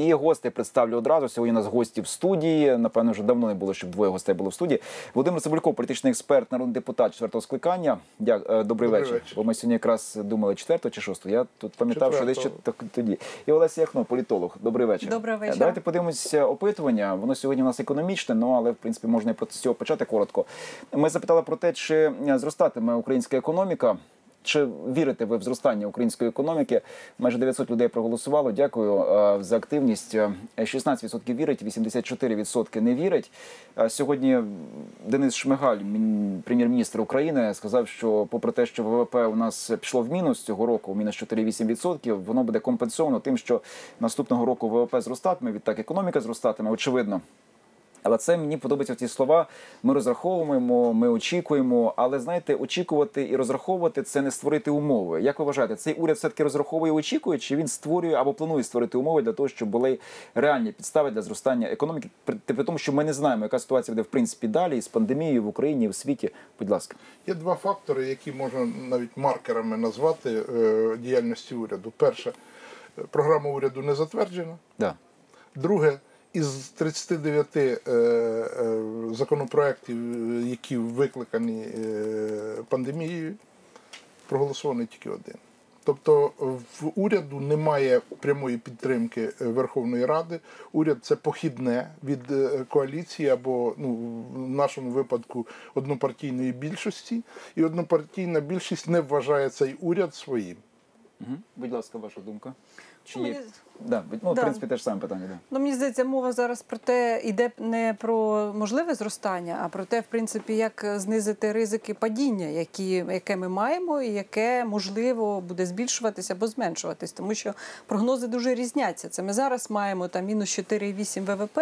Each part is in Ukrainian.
І гостей представлю одразу. Сьогодні у нас гості в студії. Напевно, вже давно не було, щоб двоє гостей було в студії. Володимир Цибульков, політичний експерт, народний депутат четвертого скликання. Дя... е, Добрий, Добрий вечір. вечір. Бо ми сьогодні якраз думали четвертого чи шостого. Я тут пам'ятав, що десь ще так- тоді. І Олеся Яхно, політолог. Добрий вечір. Доброго Е, вечора. Давайте подивимося опитування. Воно сьогодні у нас економічне, ну але в принципі можна і про цього почати коротко. Ми запитали про те, чи е, зростатиме українська економіка. Чи вірите ви в зростання української економіки? Майже 900 людей проголосувало. Дякую е, за активність. Е, 16% вірить, 84% не вірять. Е, Сьогодні Денис Шмигаль, прем'єр-міністр України, сказав, що попри те, що ВВП у нас пішло в мінус цього року, мінус 4,8%, воно буде компенсовано тим, що наступного року ВВП зростатиме, відтак економіка зростатиме, очевидно. Але це мені подобаються ці слова. Ми розраховуємо, ми очікуємо. Але знаєте, очікувати і розраховувати це не створити умови. Як ви вважаєте, цей уряд все-таки розраховує і очікує, чи він створює або планує створити умови для того, щоб були реальні підстави для зростання економіки? При, при тому, що ми не знаємо, яка ситуація буде в принципі далі з пандемією в Україні, в світі. Будь ласка, Є два фактори, які можна навіть маркерами назвати е, діяльності уряду. Перше, програма уряду не затверджена. да. Друге, із 39 е, е, законопроєктів, які викликані е, пандемією, проголосований тільки один. Тобто в уряду немає прямої підтримки е, Верховної Ради. Уряд це похідне від коаліції або ну, в нашому випадку однопартійної більшості. І однопартійна більшість не вважає цей уряд своїм. Угу. Будь ласка, ваша думка. Чи Ну, є? Да. Ну, в Да. принципі, теж саме питання. Да. Ну, мені здається, мова зараз про те, йде не про можливе зростання, а про те, в принципі, як знизити ризики падіння, які, яке ми маємо, і яке можливо буде збільшуватися або зменшуватись, тому що прогнози дуже різняться. Це ми зараз маємо там мінус 4,8 ВВП.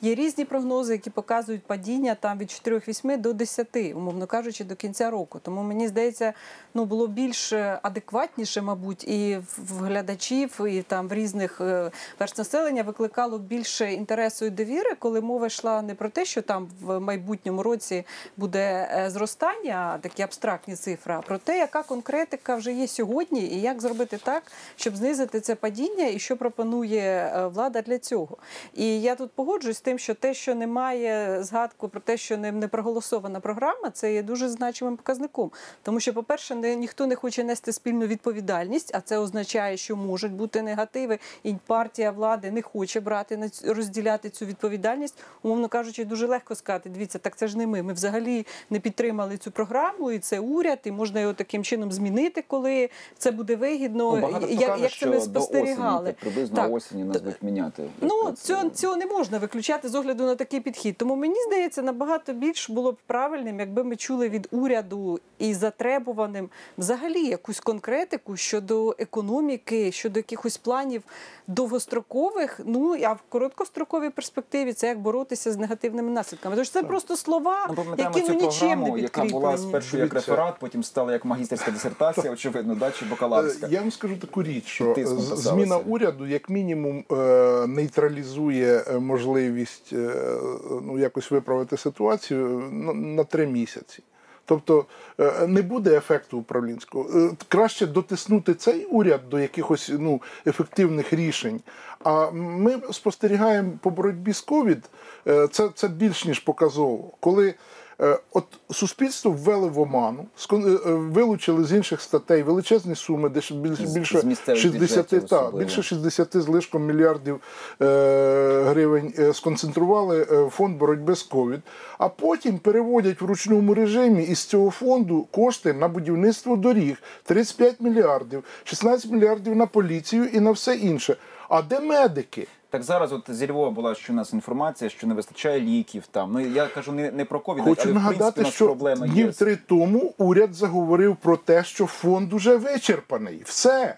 Є різні прогнози, які показують падіння там від 4,8 до 10, умовно кажучи, до кінця року. Тому мені здається, ну було більш адекватніше, мабуть, і в глядачів, і там в різних е, верст населення викликало більше інтересу і довіри, коли мова йшла не про те, що там в майбутньому році буде е, зростання, такі абстрактні цифри, а про те, яка конкретика вже є сьогодні, і як зробити так, щоб знизити це падіння, і що пропонує е, влада для цього. І я тут погоджуюсь з тим, що те, що немає згадку про те, що не, проголосована програма, це є дуже значимим показником. Тому що, по-перше, не, ніхто не хоче нести спільну відповідальність, а це означає, що можуть бути негативи, і партія влади не хоче брати на розділяти цю відповідальність. Умовно кажучи, дуже легко сказати: дивіться, так це ж не ми. Ми взагалі не підтримали цю програму, і це уряд, і можна його таким чином змінити, коли це буде вигідно. Ну, багато як, каже, як це ми осені, спостерігали. так, приблизно Так. осені нас будуть міняти. Ну, цього, цього не можна виключати з огляду на такий підхід. Тому мені здається, набагато більш було б правильним, якби ми чули від уряду і затребуваним взагалі якусь конкретику щодо економіки, щодо якихось планів довгострокових. Ну а в короткостроковій перспективі це як боротися з негативними наслідками. Тож це просто слова, Ну, які ну нічим не програму, яка була спершу як реферат, потім стала як магістерська дисертація, очевидно, да, чи бакалаврська. Е, Я вам скажу таку річ, що писалося. зміна уряду як мінімум е, нейтралізує е, можливість е, ну, якось виправити ситуацію на, на три місяці. Тобто е, не буде ефекту управлінського. Е, Краще дотиснути цей уряд до якихось ну, ефективних рішень. А ми спостерігаємо по боротьбі з ковід. е, Це, це більш ніж показово. Коли От суспільство ввели в оману, е, е, вилучили з інших статей величезні суми, де ще більше, більше з 60, та, більше 60 з лишком мільярдів е, гривень е, сконцентрували е, в фонд боротьби з ковід, а потім переводять в ручному режимі із цього фонду кошти на будівництво доріг 35 мільярдів, 16 мільярдів на поліцію і на все інше. А де медики? Так зараз от зі Львова була що у нас інформація, що не вистачає ліків там. Ну я кажу не, не про ковід, Хочу але в принципі нас що проблема є. днів три тому уряд заговорив про те, що фонд уже вичерпаний. Все.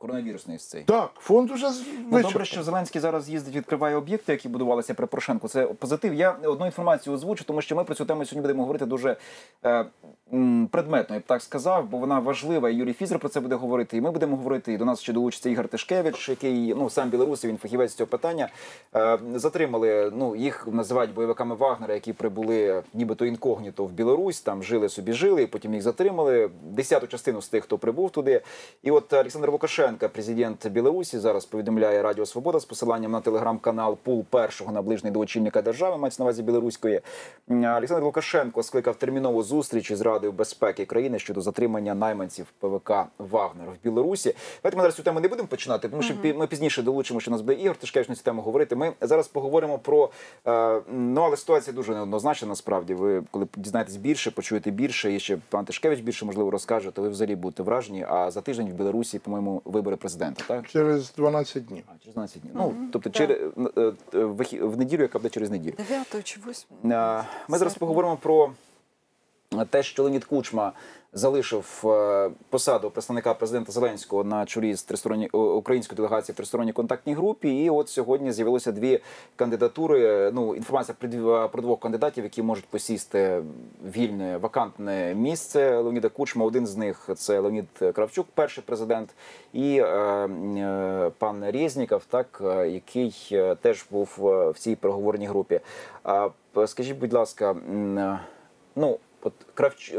Коронавірусний ось цей. Так, фонд уже з- Ну, добре, що Зеленський зараз їздить, відкриває об'єкти, які будувалися при Порошенку. Це позитив. Я одну інформацію озвучу, тому що ми про цю тему сьогодні будемо говорити дуже е, м, предметно, я б так сказав, бо вона важлива. І Юрій Фізер про це буде говорити. І ми будемо говорити. І до нас ще долучиться Ігор Тишкевич, який ну сам білорусий, він фахівець цього питання. Е, затримали. Ну їх називають бойовиками Вагнера, які прибули нібито інкогніто в Білорусь. Там жили собі, жили, і потім їх затримали. Десяту частину з тих, хто прибув туди. І от Олександр Лукашенко. Лукашенка, президент Білорусі, зараз повідомляє Радіо Свобода з посиланням на телеграм-канал Пул першого наближений до очільника держави, мається на увазі білоруської. Олександр Лукашенко скликав термінову зустріч із Радою безпеки країни щодо затримання найманців ПВК Вагнер в Білорусі. Давайте ми зараз цю тему не будемо починати, тому що ми пізніше долучимо, що у нас буде Ігор Тишкевич на цю тему говорити. Ми зараз поговоримо про е, ну але ситуація дуже неоднозначна. Насправді, ви коли дізнаєтесь більше, почуєте більше, і ще пан Тишкевич більше можливо розкаже, то ви взагалі будете вражені. А за тиждень в Білорусі, по-моєму, вибори президента, так? Через 12 днів. А, через 12 днів. Ну тобто, через е, е, в в неділю, яка буде через неділю. 9 чи 8. Е, Ми зараз поговоримо про те, що Леонід Кучма залишив е, посаду представника президента Зеленського на чолі з тристоронні української делегації в тристоронній контактній групі. І от сьогодні з'явилося дві кандидатури. Ну інформація про двох кандидатів, які можуть посісти вільне вакантне місце Леоніда Кучма. Один з них це Леонід Кравчук, перший президент, і е, е, пан Резніков, так е, який е, теж був е, в цій переговорній групі. А скажіть, будь ласка, е, ну от Кравч...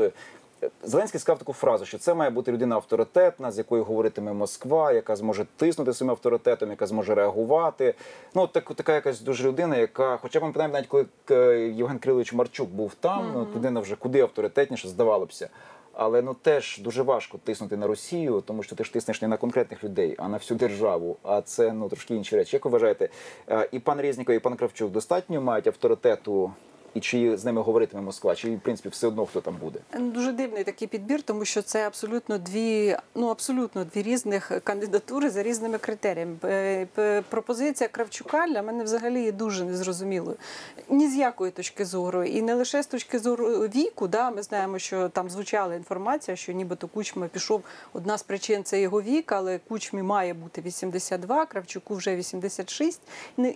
Зеленський сказав таку фразу, що це має бути людина авторитетна, з якою говоритиме Москва, яка зможе тиснути своїм авторитетом, яка зможе реагувати. Ну, так, така якась дуже людина, яка, хоча б пам'ятаємо, навіть коли е, Євген Крилович Марчук був там, ну, от людина вже куди авторитетніше, здавалося. Але ну теж дуже важко тиснути на Росію, тому що ти ж тиснеш не на конкретних людей, а на всю державу. А це ну трошки інші речі. Як ви вважаєте, е, і пан Резніков, і пан Кравчук достатньо мають авторитету, і чи з ними говоритиме Москва, чи в принципі все одно хто там буде? Дуже дивний такий підбір, тому що це абсолютно дві, ну абсолютно дві різних кандидатури за різними критеріями. Пропозиція Кравчука для мене взагалі є дуже незрозумілою. Ні з якої точки зору, і не лише з точки зору віку. Да, ми знаємо, що там звучала інформація, що нібито Кучма пішов. Одна з причин це його вік, але Кучмі має бути 82, Кравчуку вже 86.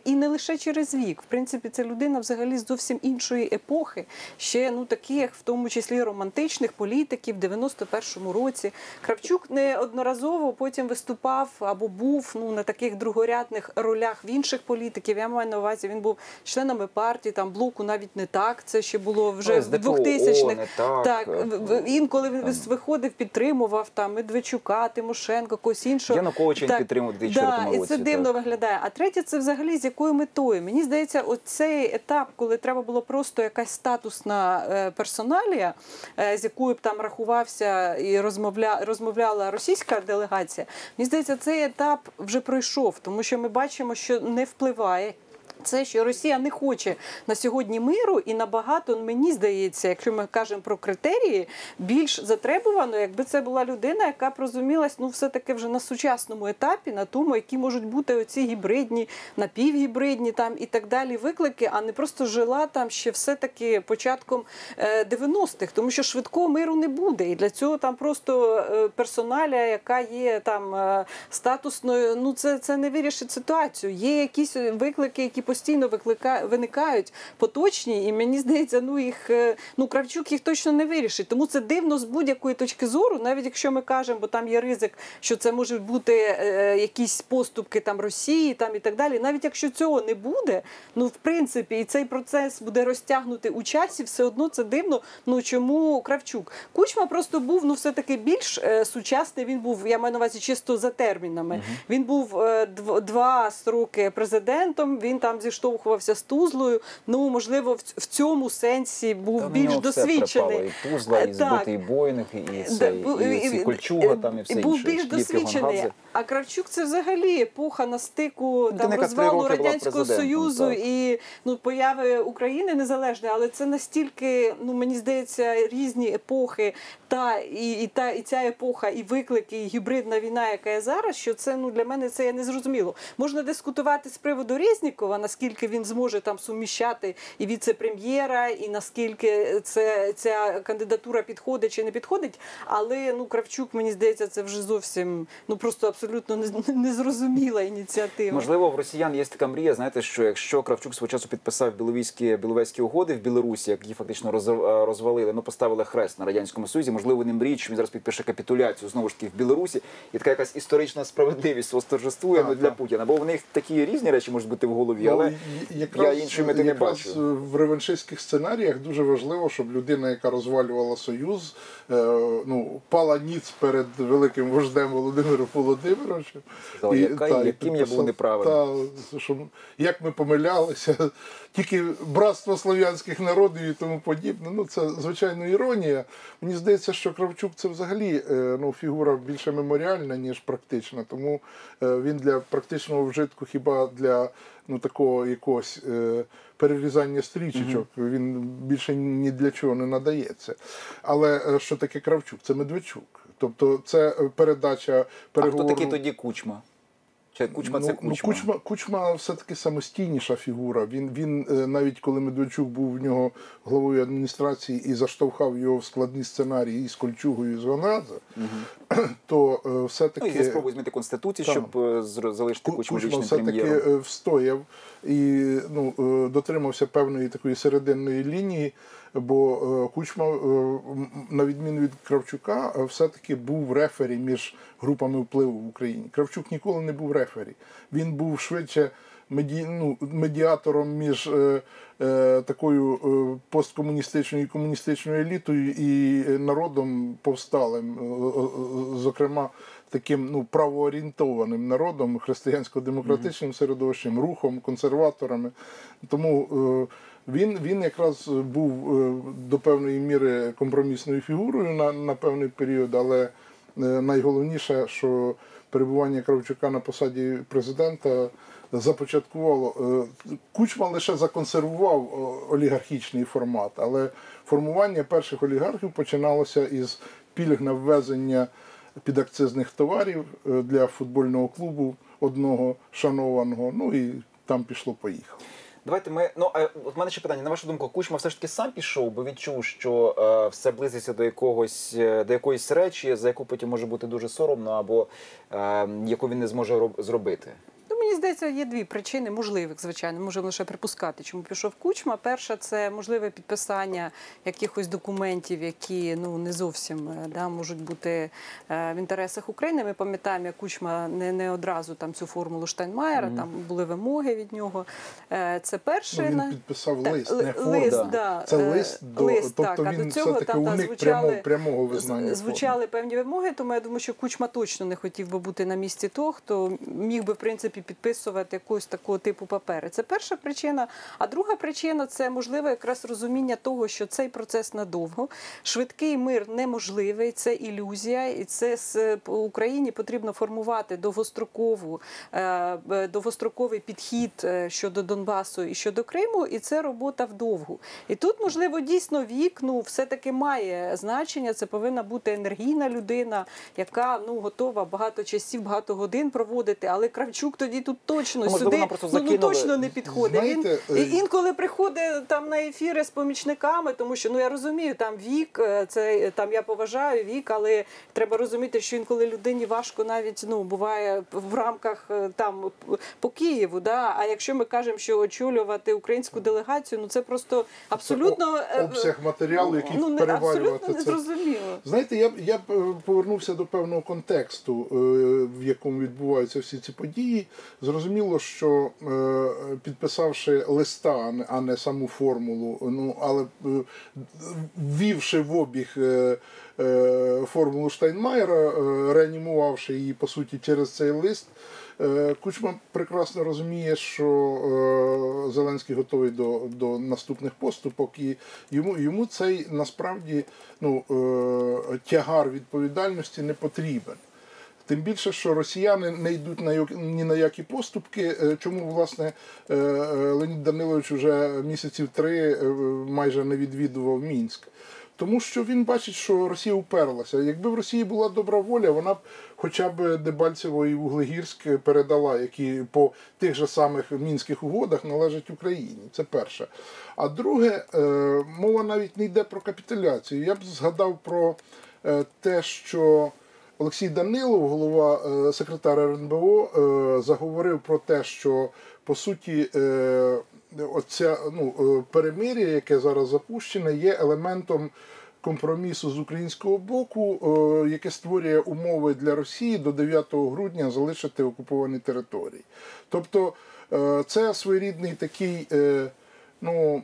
І не- лише через вік. В принципі, це людина взагалі з зовсім іншої епохи, ще ну таких, в тому числі романтичних політиків в 91-му році. Кравчук неодноразово потім виступав або був ну на таких другорядних ролях в інших політиків. Я маю на увазі, він був членами партії, там блоку навіть не так. Це ще було вже в СДПУ, 2000-х. так. так в- в- інколи він виходив, підтримував там Медведчука, Тимошенко, когось іншого. Януковича він Так, підтримував да, 2004 і це дивно так. виглядає. А третє, це взагалі з якою метою? Мені здається, оцей етап, коли треба було просто якась статусна е, персоналія, е, з якою б там рахувався і розмовля, розмовляла російська делегація. Мені здається, цей етап вже пройшов, тому що ми бачимо, що не впливає. Це що Росія не хоче на сьогодні миру, і набагато мені здається, якщо ми кажемо про критерії, більш затребувано, якби це була людина, яка б розумілась, ну все таки вже на сучасному етапі, на тому, які можуть бути оці гібридні, напівгібридні там і так далі виклики, а не просто жила там ще все таки початком е, 90-х, тому що швидкого миру не буде. І для цього там просто е, персоналія, яка є там е, статусною, ну це, це не вирішить ситуацію. Є якісь виклики, які постійно виклика... виникають поточні, і мені здається, ну їх е, ну Кравчук їх точно не вирішить. Тому це дивно з будь-якої точки зору, навіть якщо ми кажемо, бо там є ризик, що це можуть бути е, якісь поступки там Росії, там і так далі. Навіть якщо цього не буде, ну в принципі, і цей процес буде розтягнути у часі, все одно це дивно. Ну чому Кравчук? Кучма просто був ну все таки більш е, сучасний. Він був, я маю на увазі чисто за термінами. Він був е, дв- два строки президентом. Він там зіштовхувався з Тузлою. Ну можливо, в, цьому сенсі був Та в більш все досвідчений. припало, І Тузла, і Е, збитий Бойнинг, і, і, Да, це, бу- і, і, Кольчуга, там і все був інше. більш досвідчений. А Кравчук це взагалі епоха на стику там розвалу радянського союзу так. і ну появи України незалежної, але це настільки, ну мені здається, різні епохи. Та і, і та і ця епоха, і виклики, і гібридна війна, яка є зараз, що це ну для мене це є незрозуміло. Можна дискутувати з приводу Резнікова, наскільки він зможе там суміщати і віце-прем'єра, і наскільки це ця кандидатура підходить чи не підходить. Але ну Кравчук, мені здається, це вже зовсім ну просто абсолютно нез- незрозуміла ініціатива. Можливо, в росіян є така мрія, знаєте, що якщо Кравчук свого часу підписав біловійські біловезькі угоди в Білорусі, які фактично роз- розвалили, ну поставили хрест на радянському союзі, можливо. не мріють, що він зараз підпише капітуляцію знову ж таки в Білорусі, і така якась історична справедливість восторжествує ну, для. Путіна. Бо в них такі різні речі можуть бути в голові, але Ну, я іншої мети не бачу. в реваншистських сценаріях дуже важливо, щоб людина, яка розвалювала Союз, е, ну, пала ніц перед великим вождем Володимиром Володимировичем. Сказала, яка- та, яким я був неправильним. Та, що, як ми помилялися, тільки братство слов'янських народів і тому подібне. Ну, це звичайно іронія. Мені здається, що Кравчук це взагалі е, ну, фігура більше меморіальна, ніж практична. Тому е, він для практичного вжитку хіба для ну, такого якогось е, перерізання стрічечок, він більше ні для чого не надається. Але е, що таке Кравчук? Це Медведчук. Тобто це передача передача а хто такий тоді кучма? Чи кучма це Ну, кучма? Ну, кучма, кучма все-таки самостійніша фігура. Він, він е, навіть коли Медведчук був в нього головою адміністрації і заштовхав його в складні сценарії із Кольчугою і з Гонадзе, то е, Ну, і все-таки спробу змінити конституцію, Так. щоб е, залишити кучму Кучма все-таки прем'єром. встояв і ну, дотримався певної такої серединної лінії, бо е, Кучма, е, на відміну від Кравчука, е, все-таки був рефері між групами впливу в Україні. Кравчук ніколи не був рефері. Він був швидше меді, ну, медіатором між е, е, такою е, посткомуністичною і комуністичною елітою і народом повсталим, зокрема таким ну, правоорієнтованим народом, християнсько-демократичним середовищем, рухом, консерваторами. Тому він, він якраз був е, до певної міри компромісною фігурою на, на певний період, але е, найголовніше, що перебування Кравчука на посаді президента започаткувало. е, Кучма лише законсервував олігархічний формат, але формування перших олігархів починалося із пільг на ввезення підакцизних товарів для футбольного клубу одного шанованого. Ну і там пішло-поїхало. Давайте ми. Ну а от мене ще питання. На вашу думку, Кучма все ж таки сам пішов, бо відчув, що е, все близиться до якогось е, до якоїсь речі, за яку потім може бути дуже соромно, або е, яку він не зможе роб- зробити. Мені здається, є дві причини можливих, звичайно, можемо лише припускати, чому пішов кучма. Перша це можливе підписання якихось документів, які ну не зовсім е, да, можуть бути е, в інтересах України. Ми пам'ятаємо, як кучма не, не одразу там цю формулу Штайнмаєра, там були вимоги від нього. Е, Це перше Ну, він підписав Та, лист, не лист, Да. да. Це лист до лист, тобто так, він до цього все-таки там, та, уник звучали- прямого, прямого визнання. Звучали певні вимоги, тому я думаю, що Кучма точно не хотів би бути на місці того, хто міг би в принципі підписувати якогось такого типу папери. Це перша причина. А друга причина це можливе якраз розуміння того, що цей процес надовго. Швидкий мир неможливий, це ілюзія, і це з Україні потрібно формувати довгострокову е, довгостроковий підхід е, щодо Донбасу і щодо Криму, і це робота вдовгу. І тут, можливо, дійсно вік ну все-таки має значення. Це повинна бути енергійна людина, яка ну готова багато часів, багато годин проводити. Але Кравчук тоді тут точно Ну, можливо, сюди ну, ну, точно не підходить. Знаєте, Він е, інколи приходить там на ефіри з помічниками, тому що ну я розумію, там вік, е, це там я поважаю вік, але треба розуміти, що інколи людині важко навіть ну буває в рамках е, там по Києву. Да? А якщо ми кажемо, що очолювати українську делегацію, ну це просто абсолютно Це обсяг матеріалу, який ну, не- переварювати абсолютно це. незрозуміло. Знаєте, я б я б е, повернувся до певного контексту, е, в якому відбуваються всі ці події. Зрозуміло, що е, підписавши листа, а не- саму формулу, ну але е, ввівши в обіг е, формулу Штайнмаєра, реанімувавши її по суті через цей лист. Кучма прекрасно розуміє, що Зеленський готовий до, до наступних поступок, і йому, йому цей насправді ну, тягар відповідальності не потрібен. Тим більше, що росіяни не йдуть на ні на які поступки. Е, Чому власне е, е, Леонід Данилович вже місяців три майже не відвідував Мінськ? Тому що він бачить, що Росія уперлася. Якби в Росії була добра воля, вона б хоча б Дебальцево і Вуглегірськ передала, які по тих же самих мінських угодах належать Україні. Це перше. А друге, мова навіть не йде про капітуляцію. Я б згадав про те, що Олексій Данилов, голова е, секретар РНБО, е, заговорив про те, що по суті е, оця ну, перемир'я, яке зараз запущене, є елементом компромісу з українського боку, яке створює умови для Росії до 9 грудня залишити окуповані території. Тобто це своєрідний такий ну,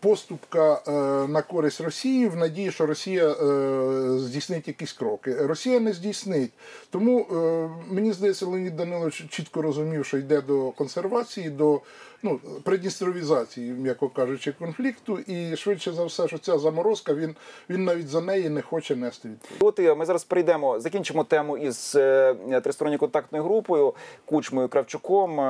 поступка е, на користь Росії в надії, що Росія е, здійснить якісь кроки. Росія не здійснить. Тому е, мені здається, Леонід Данилович чітко розумів, що йде до консервації, до ну, придністровізації, м'яко кажучи, конфлікту. І швидше за все, що ця заморозка, він, він навіть за неї не хоче нести відповідь. От ми зараз прийдемо, закінчимо тему із тристоронньою контактною групою, Кучмою, Кравчуком,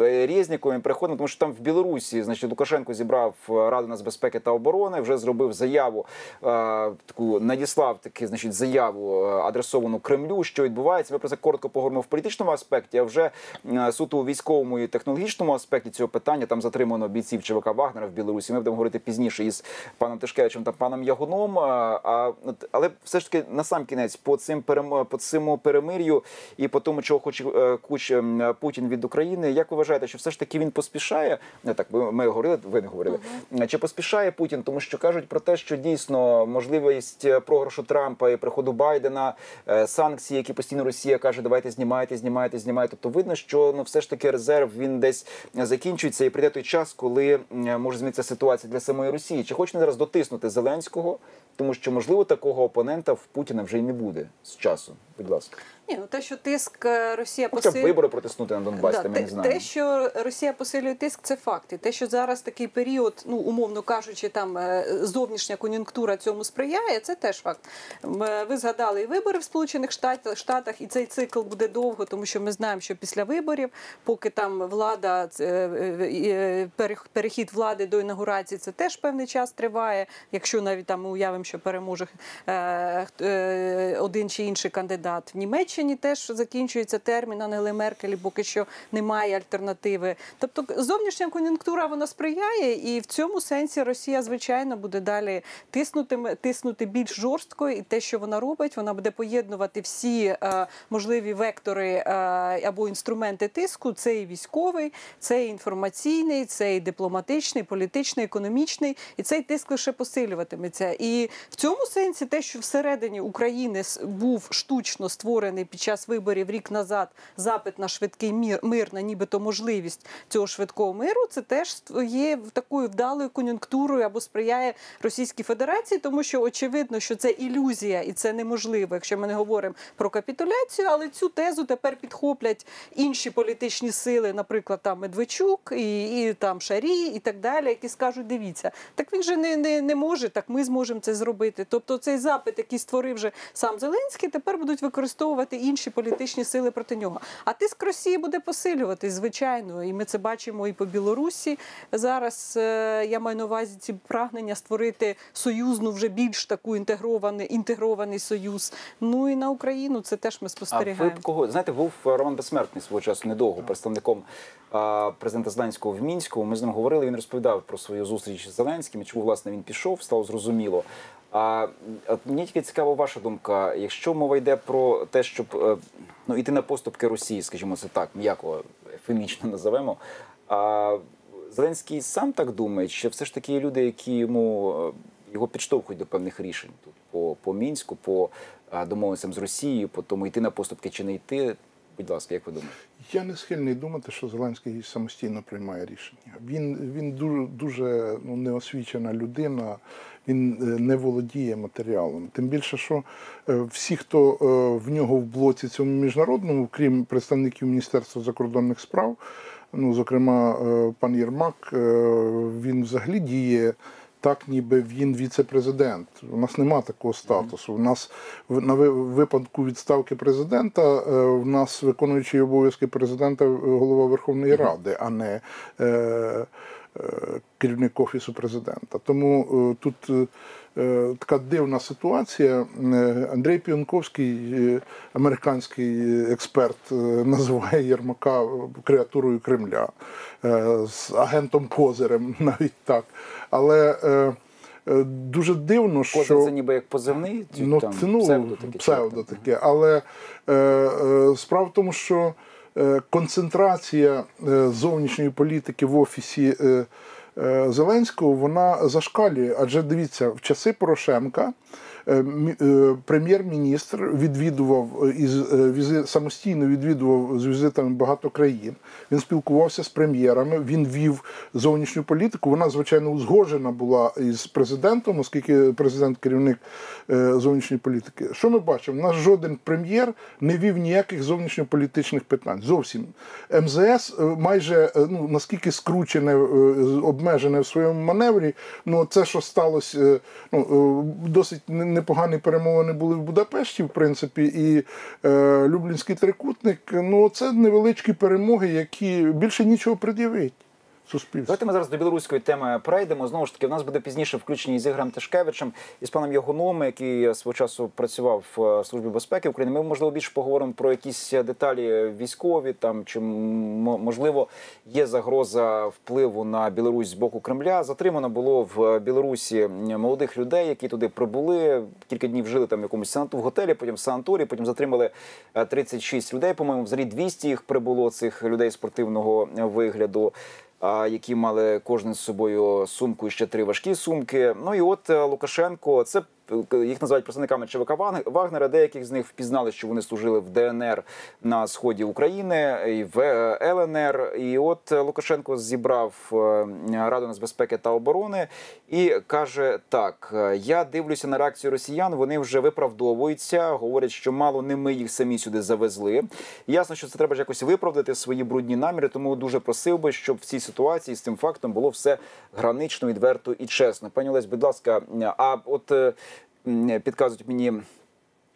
Резніковим. Переходимо, тому що там в Білорусі, значить, Лукашенко зібрав Раду нацбезпеки та оборони, вже зробив заяву, е, таку надіслав таки, значить, заяву е, адресовану Кремлю, що відбувається. Ми про це коротко поговоримо в політичному аспекті, а вже е, суто у військовому і технологічному аспекті цього питання. Там затримано бійців ЧВК Вагнера в Білорусі. Ми будемо говорити пізніше із паном Тишкевичем та паном Ягуном. А, але все ж таки на сам кінець по цим по цьому перемир'ю і по тому, чого хоче куч Путін від України. Як ви вважаєте, що все ж таки він поспішає? Не так, ми, ми говорили, ви не говорили. Чи поспішає Путін? Тому що кажуть про те, що дійсно можливість е, програшу Трампа і приходу Байдена, е, санкції, які постійно Росія каже, давайте знімайте, знімайте, знімайте. Тобто видно, що ну все ж таки резерв він десь закінчується і прийде той час, коли може змінитися ситуація для самої Росії. Чи хоче зараз дотиснути Зеленського? Тому що можливо такого опонента в Путіна вже й не буде з часу. Будь ласка, Ні, ну те, що тиск е, Росія хоча б посилює. вибори протиснути на Донбасі, Да, там я те, не знаю. те, що Росія посилює тиск, це факти. Те, що зараз такий період, ну умовно кажучи, там е, зовнішня кон'юнктура цьому сприяє, це теж факт. Е, Ви згадали і вибори в Сполучених Штатах, і цей цикл буде довго, тому що ми знаємо, що після виборів, поки там влада перехід влади до інаугурації, це теж певний час триває. Якщо навіть там ми уявимо, що переможе е, е, один чи інший кандидат в Німеччині, теж закінчується термін Ангели Меркель, поки що немає альтернативи. Тобто зовнішня кон'юнктура вона сприяє, і в цьому сенсі Росія, звичайно, буде далі тиснути, тиснути більш жорстко, і те, що вона робить, вона буде поєднувати всі е, можливі вектори або інструменти тиску. Це і військовий, це і інформаційний, це і дипломатичний, політичний, економічний, і цей тиск лише посилюватиметься. І в цьому сенсі те, що всередині України був штучно створений під час виборів рік назад запит на швидкий мір, мир, на нібито можливість цього швидкого миру, це теж є такою вдалою кон'юнктурою або сприяє Російській Федерації, тому що очевидно, що це ілюзія і це неможливо, якщо ми не говоримо про капітуляцію, але цю тезу тепер підхоплять інші політичні сили, наприклад, там Медведчук і, і там Шарі, і так далі, які скажуть: дивіться, так він же не, не, не може, так ми зможемо це зробити. Тобто цей запит, який створив вже сам Зеленський, тепер будуть використовувати інші політичні сили проти нього. А тиск Росії буде посилюватись, звичайно, і ми це бачимо і по Білорусі. Зараз е, я маю на увазі ці прагнення створити союзну вже більш таку інтегрований, інтегрований союз. Ну і на Україну це теж ми А ви спостерігаємо. б кого знаєте, був Роман Безсмертний свого часу недовго представником президента Зеленського в мінську. Ми з ним говорили. Він розповідав про свою зустріч з Зеленським. і Чому власне він пішов, стало зрозуміло. А мені тільки цікава ваша думка. Якщо мова йде про те, щоб е, ну іти на поступки Росії, скажімо це так, м'яко ефемічно називемо. А Зеленський сам так думає, чи все ж таки є люди, які йому е, його підштовхують до певних рішень тут по, по мінську, по а, домовленостям з Росією, по тому йти на поступки чи не йти. Будь ласка, як ви думаєте? Я не схильний думати, що Зеленський самостійно приймає рішення. Він, він дуже, дуже ну, неосвічена людина, він е, не володіє матеріалом. Тим більше, що е, всі, хто е, в нього в блоці цьому міжнародному, крім представників Міністерства закордонних справ, ну, зокрема, пан Єрмак, він взагалі діє. Так, ніби він віце-президент. У нас нема такого статусу. У нас на випадку відставки президента е, в нас виконуючий обов'язки президента е, голова Верховної Ради, а не е, керівник офісу президента. Тому тут така дивна ситуація. Е, Андрій Піонковський, е, американський експерт, е, називає Єрмака креатурою Кремля, е, з агентом Козирем, навіть так. Але е, е, дуже дивно, Козир що це ніби як позивний, чи ну, там ну, псевдо таке. псевдо таке. Але е, е, справа в тому, що е, концентрація е, зовнішньої політики в офісі. Е, е, Зеленського вона зашкалює. Адже дивіться, в часи Порошенка. Е, е, Прем'єр-міністр відвідував е, із візи самостійно відвідував з візитами багато країн. Він спілкувався з прем'єрами. Він вів зовнішню політику. Вона звичайно узгоджена була із президентом, оскільки президент керівник зовнішньої політики. Що ми бачимо? У нас жоден прем'єр не вів ніяких зовнішньополітичних питань. Зовсім МЗС е, майже ну наскільки скручене, обмежене в своєму маневрі. Ну це, що сталося, ну досить не- непогані перемовини були в Будапешті, в принципі, і е, Люблінський трикутник. Ну це невеличкі перемоги, які більше нічого пред'явить суспільству. Давайте ми зараз до білоруської теми перейдемо. Знову ж таки, у нас буде пізніше включені з Ігорем Тишкевичем і з паном Ягуном, який свого часу працював в Службі безпеки України. Ми можливо більше поговоримо про якісь деталі військові, там чи можливо є загроза впливу на Білорусь з боку Кремля. Затримано було в Білорусі молодих людей, які туди прибули. Кілька днів жили там в якомусь санату в готелі, потім в санаторії, потім затримали е, 36 людей. По-моєму, взагалі 200 їх прибуло цих людей спортивного е, вигляду які мали кожен з собою сумку і ще три важкі сумки. Ну і от е, Лукашенко, це їх називають представниками ЧВК Вагнера. Деяких з них впізнали, що вони служили в ДНР на сході України і в е, ЛНР. І от е, Лукашенко зібрав е, Раду нацбезпеки та оборони і каже: так: е, я дивлюся на реакцію росіян. Вони вже виправдовуються, говорять, що мало не ми їх самі сюди завезли. Ясно, що це треба ж якось виправдати свої брудні наміри. Тому дуже просив би, щоб в цій ситуації з цим фактом було все гранично, відверто і чесно. Пані Олесь, будь ласка, а от е, підказують мені.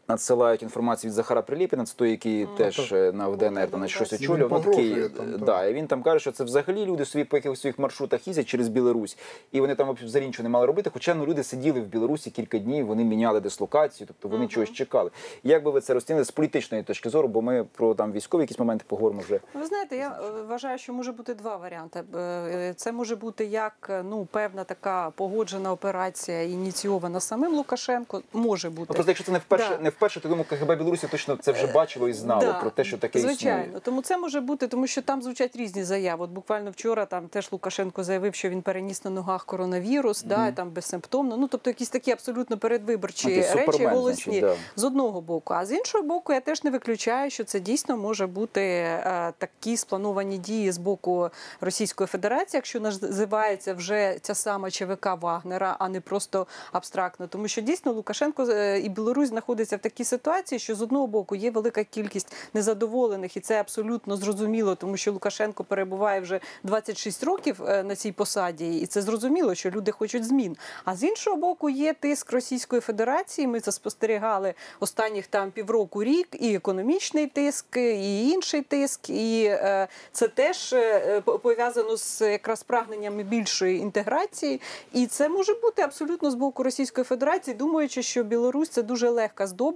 Надсилають інформацію від Захара Приліпіна, це той, який теж е, на в ДНР там на щось Він очолював. Ну, такий, там, так. да, і він там каже, що це взагалі люди собі по якихось своїх маршрутах їздять через Білорусь, і вони там взагалі нічого не мали робити. Хоча ну люди сиділи в Білорусі кілька днів, вони міняли дислокацію, тобто вони чогось чекали. Як би ви це розцінили з політичної точки зору? Бо ми про там військові якісь моменти поговоримо вже. Ви знаєте, я е, вважаю, що може бути два варіанти. Е, Це може бути як е, ну певна така погоджена операція, ініційована самим Лукашенко. Може бути Ну, просто якщо це не вперше, Да. Е, не вперше, то думаю, КГБ Білорусі точно це вже бачило і знало Да, про те, що таке звичайно. існує. Тому це може бути, тому що там звучать різні заяви. От буквально вчора там теж Лукашенко заявив, що він переніс на ногах коронавірус, да, і там безсимптомно. Ну тобто якісь такі абсолютно передвиборчі Ну, речі голосні да. з одного боку. А з іншого боку, я теж не виключаю, що це дійсно може бути е, такі сплановані дії з боку Російської Федерації, якщо називається вже ця сама ЧВК Вагнера, а не просто абстрактно. Тому що дійсно Лукашенко е, і Білорусь знаходяться в такій ситуації, що з одного боку є велика кількість незадоволених, і це абсолютно зрозуміло, тому що Лукашенко перебуває вже 26 років е, на цій посаді, і це зрозуміло, що люди хочуть змін. А з іншого боку, є тиск Російської Федерації. Ми це спостерігали останніх там півроку рік, і економічний тиск, і інший тиск, і е, це теж е, по- пов'язано з якраз прагненнями більшої інтеграції. І це може бути абсолютно з боку Російської Федерації, думаючи, що Білорусь це дуже легка здобич.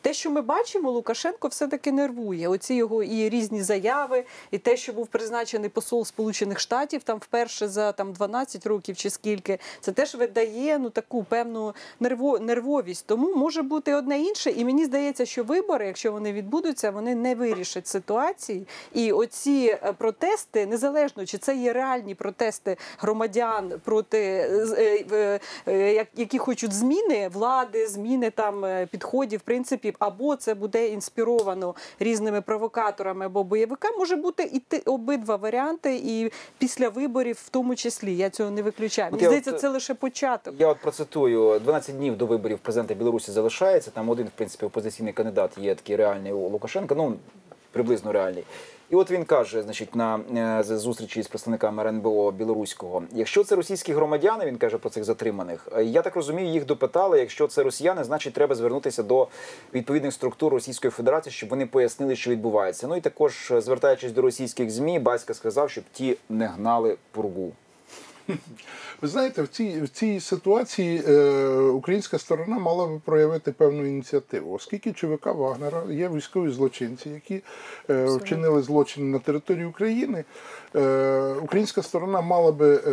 Те, що ми бачимо, Лукашенко все-таки нервує. Оці його і різні заяви, і те, що був призначений посол Сполучених Штатів там вперше за там 12 років чи скільки, це теж видає ну таку певну нерво, нервовість. Тому може бути одне інше. І мені здається, що вибори, якщо вони відбудуться, вони не вирішать ситуації. І оці е, протести, незалежно чи це є реальні протести громадян проти е, е, як- які хочуть зміни влади, зміни там е, підходів, принципі, або це буде інспіровано різними провокаторами або бойовиками. Може бути і ти обидва варіанти, і після виборів, в тому числі. Я цього не виключаю. Мені здається, це лише початок. Я от процитую 12 днів до виборів президента Білорусі залишається. Там один, в принципі, опозиційний кандидат є такий реальний у Лукашенка. Ну приблизно реальний. І от він каже, значить, на е, зустрічі з представниками РНБО білоруського, якщо це російські громадяни, він каже про цих затриманих. е, Я так розумію, їх допитали. Якщо це росіяни, значить треба звернутися до відповідних структур Російської Федерації, щоб вони пояснили, що відбувається. Ну і також звертаючись до російських змі, батька сказав, щоб ті не гнали пургу. Ви знаєте, в цій, в цій ситуації е, українська сторона мала би проявити певну ініціативу, оскільки ЧВК Вагнера є військові злочинці, які е, вчинили злочини на території України. Е, українська сторона мала би е,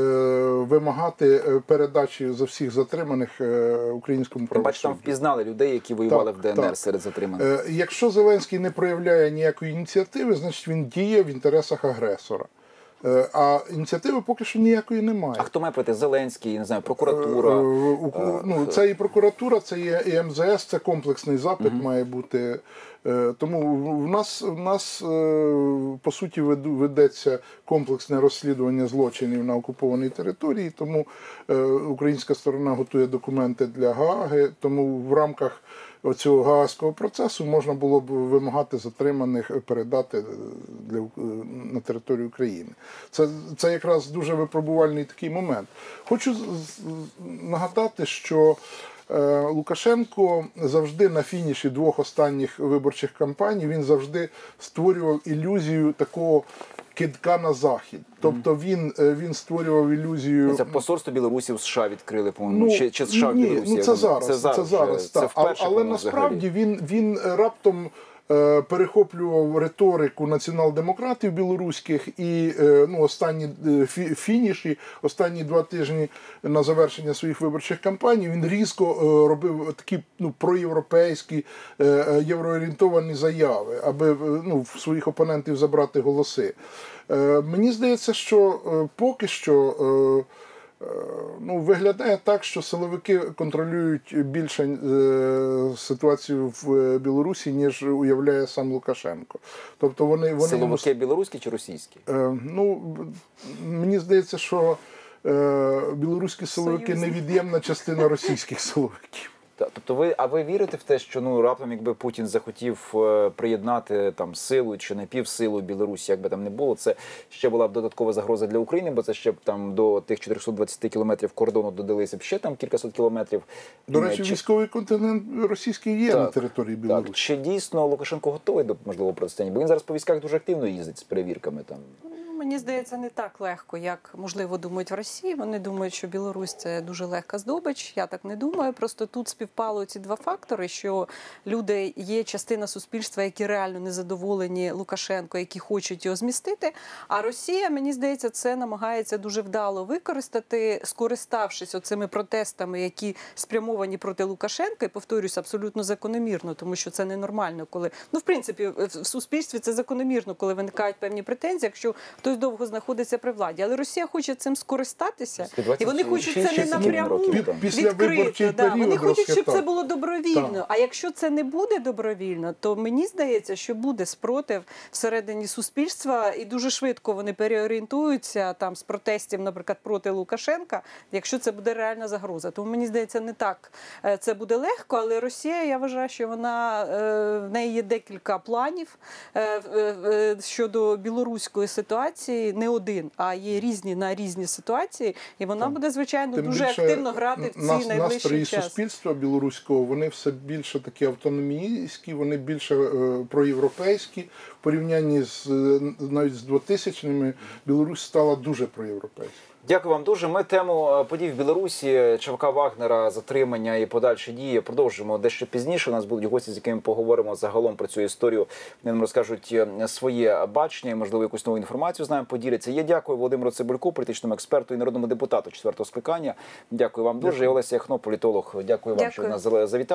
вимагати е, передачі за всіх затриманих е, українському Тим паче там впізнали людей, які воювали Так, в ДНР так. серед затриманих. Е, Якщо Зеленський не проявляє ніякої ініціативи, значить він діє в інтересах агресора. Е, А ініціативи поки що ніякої немає. А хто має проти Зеленський, не знаю, прокуратура? Е, у- Ну, це і прокуратура, це є і МЗС, це комплексний запит має бути. Е, Тому в- нас, в нас е, по суті ведеться комплексне розслідування злочинів на окупованій території, тому е, українська сторона готує документи для Гааги, тому в рамках цього гаазького процесу можна було б вимагати затриманих е, передати для, е, на територію України. Це, це якраз дуже випробувальний такий момент. Хочу нагадати, що е, Лукашенко завжди на фініші двох останніх виборчих кампаній він завжди створював ілюзію такого кидка на захід. Тобто він, е, він створював ілюзію. Це посольство Білорусі в США відкрили, по-моєму, Ну, чи, чи США в Білорусі? ну це зараз, це зараз, вже. так. Це вперше, але по-моєму, насправді він, він раптом е, перехоплював риторику націонал-демократів білоруських і е, ну, останні е, фі- фініші, останні два тижні на завершення своїх виборчих кампаній, він різко е, робив такі ну, проєвропейські, е, е, євроорієнтовані заяви, аби е, ну, в своїх опонентів забрати голоси. Е, Мені здається, що е, поки що. Е, Ну, виглядає так, що силовики контролюють більше е, ситуацію в е, Білорусі, ніж уявляє сам Лукашенко. Тобто вони, вони йому Силовики білоруські чи російські? Ну, мені здається, що білоруські силовики невід'ємна частина російських силовиків. Тобто ви, а ви вірите в те, що ну раптом, якби Путін захотів е, приєднати там силу чи напівсилу Білорусі, як би там не було, це ще була б додаткова загроза для України, бо це ще б там до тих 420 кілометрів кордону додалися б ще там кількасот кілометрів. До Е, речі, чи- військовий континент російський є Так, на території Так, Білорусі. чи дійсно Лукашенко готовий до можливого протистояння? Бо він зараз по військах дуже активно їздить з перевірками там. Мені здається, не так легко, як можливо думають в Росії. Вони думають, що Білорусь це дуже легка здобич. Я так не думаю. Просто тут співпало ці два фактори: що люди є частина суспільства, які реально незадоволені Лукашенко, які хочуть його змістити. А Росія, мені здається, це намагається дуже вдало використати, скориставшись оцими протестами, які спрямовані проти Лукашенка, і повторюсь, абсолютно закономірно, тому що це ненормально, коли ну в принципі в суспільстві це закономірно, коли виникають певні претензії, якщо хтось довго знаходиться при владі. Але Росія хоче цим скористатися, і вони хочуть це не напряму. Да. Вони хочуть, щоб це було добровільно. А якщо це не буде добровільно, то мені здається, що буде спротив всередині суспільства, і дуже швидко вони переорієнтуються там з протестів, наприклад, проти Лукашенка, якщо це буде реальна загроза. Тому мені здається, не так е, це буде легко, але Росія, я вважаю, що вона е, в неї є декілька планів е, щодо білоруської ситуації, не один, а є різні на різні ситуації, і вона буде звичайно Тим дуже більше активно грати в нас- найближчий час. суспільства білоруського вони все більше такі автономійські, вони більше е, проєвропейські. В порівнянні з е, навіть з 2000-ми Білорусь стала дуже проєвропейською. Дякую вам дуже. Ми тему е, подій в Білорусі, ЧВК Вагнера, затримання і подальші дії продовжимо дещо пізніше. У нас будуть гості, з якими поговоримо загалом про цю історію. Вони нам розкажуть е, своє бачення і можливо якусь нову інформацію з нами поділяться. Я дякую Володимиру Цибульку, політичному експерту і народному депутату четвертого скликання. Дякую вам дуже. І Олеся Яхно, політолог. Дякую вам, що Дякую. нас завітали.